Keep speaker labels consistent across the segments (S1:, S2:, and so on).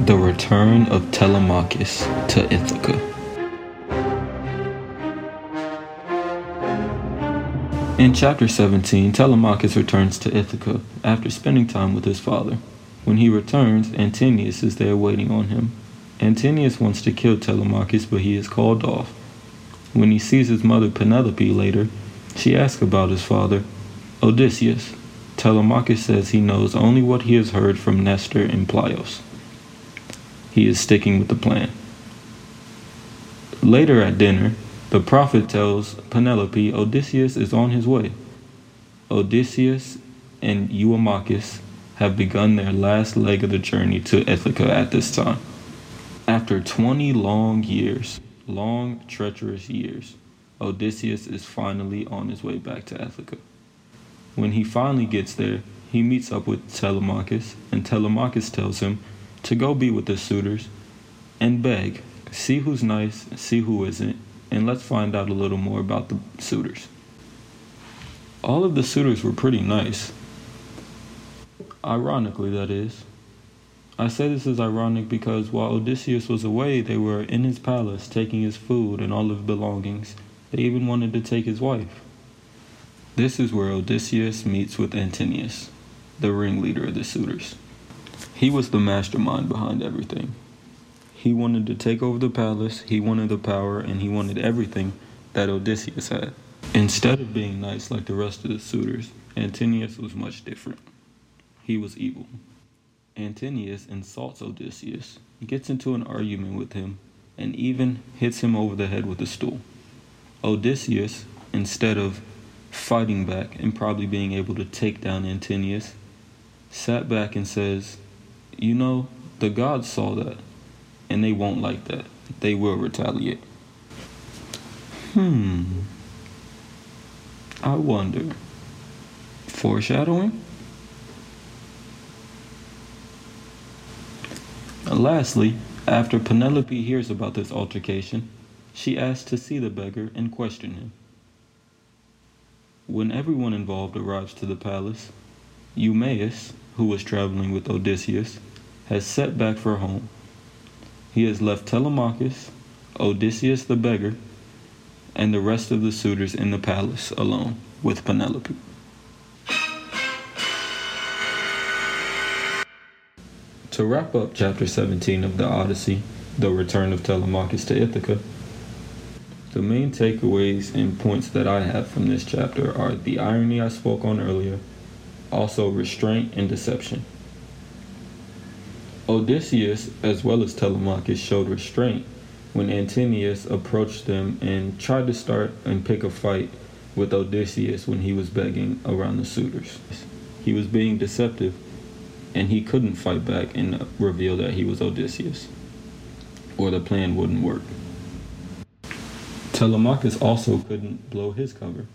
S1: The return of Telemachus to Ithaca. In chapter 17, Telemachus returns to Ithaca after spending time with his father. When he returns, Antinous is there waiting on him. Antinous wants to kill Telemachus, but he is called off. When he sees his mother Penelope later, she asks about his father, Odysseus. Telemachus says he knows only what he has heard from Nestor and Pylos he is sticking with the plan. Later at dinner, the prophet tells Penelope Odysseus is on his way. Odysseus and Eurymachus have begun their last leg of the journey to Ithaca at this time. After 20 long years, long, treacherous years, Odysseus is finally on his way back to Ithaca. When he finally gets there, he meets up with Telemachus, and Telemachus tells him to go be with the suitors and beg, see who's nice, see who isn't, and let's find out a little more about the suitors. All of the suitors were pretty nice. Ironically, that is. I say this is ironic because while Odysseus was away, they were in his palace taking his food and all of his belongings. They even wanted to take his wife. This is where Odysseus meets with Antinous, the ringleader of the suitors. He was the mastermind behind everything. He wanted to take over the palace, he wanted the power, and he wanted everything that Odysseus had. Instead of being nice like the rest of the suitors, Antinous was much different. He was evil. Antinous insults Odysseus, gets into an argument with him, and even hits him over the head with a stool. Odysseus, instead of fighting back and probably being able to take down Antinous, sat back and says, you know, the gods saw that, and they won't like that. They will retaliate. Hmm. I wonder. Foreshadowing? Lastly, after Penelope hears about this altercation, she asks to see the beggar and question him. When everyone involved arrives to the palace, Eumaeus, who was traveling with Odysseus, has set back for home. He has left Telemachus, Odysseus the beggar, and the rest of the suitors in the palace alone with Penelope. To wrap up chapter 17 of the Odyssey, the return of Telemachus to Ithaca, the main takeaways and points that I have from this chapter are the irony I spoke on earlier, also restraint and deception. Odysseus, as well as Telemachus, showed restraint when Antinous approached them and tried to start and pick a fight with Odysseus when he was begging around the suitors. He was being deceptive and he couldn't fight back and reveal that he was Odysseus, or the plan wouldn't work. Telemachus also couldn't blow his cover.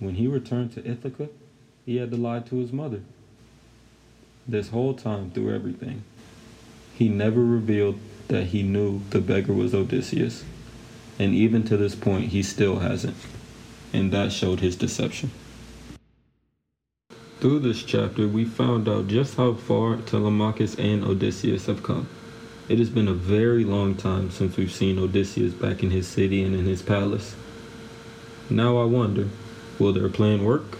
S1: When he returned to Ithaca, he had to lie to his mother. This whole time, through everything, he never revealed that he knew the beggar was Odysseus. And even to this point, he still hasn't. And that showed his deception. Through this chapter, we found out just how far Telemachus and Odysseus have come. It has been a very long time since we've seen Odysseus back in his city and in his palace. Now I wonder, will their plan work?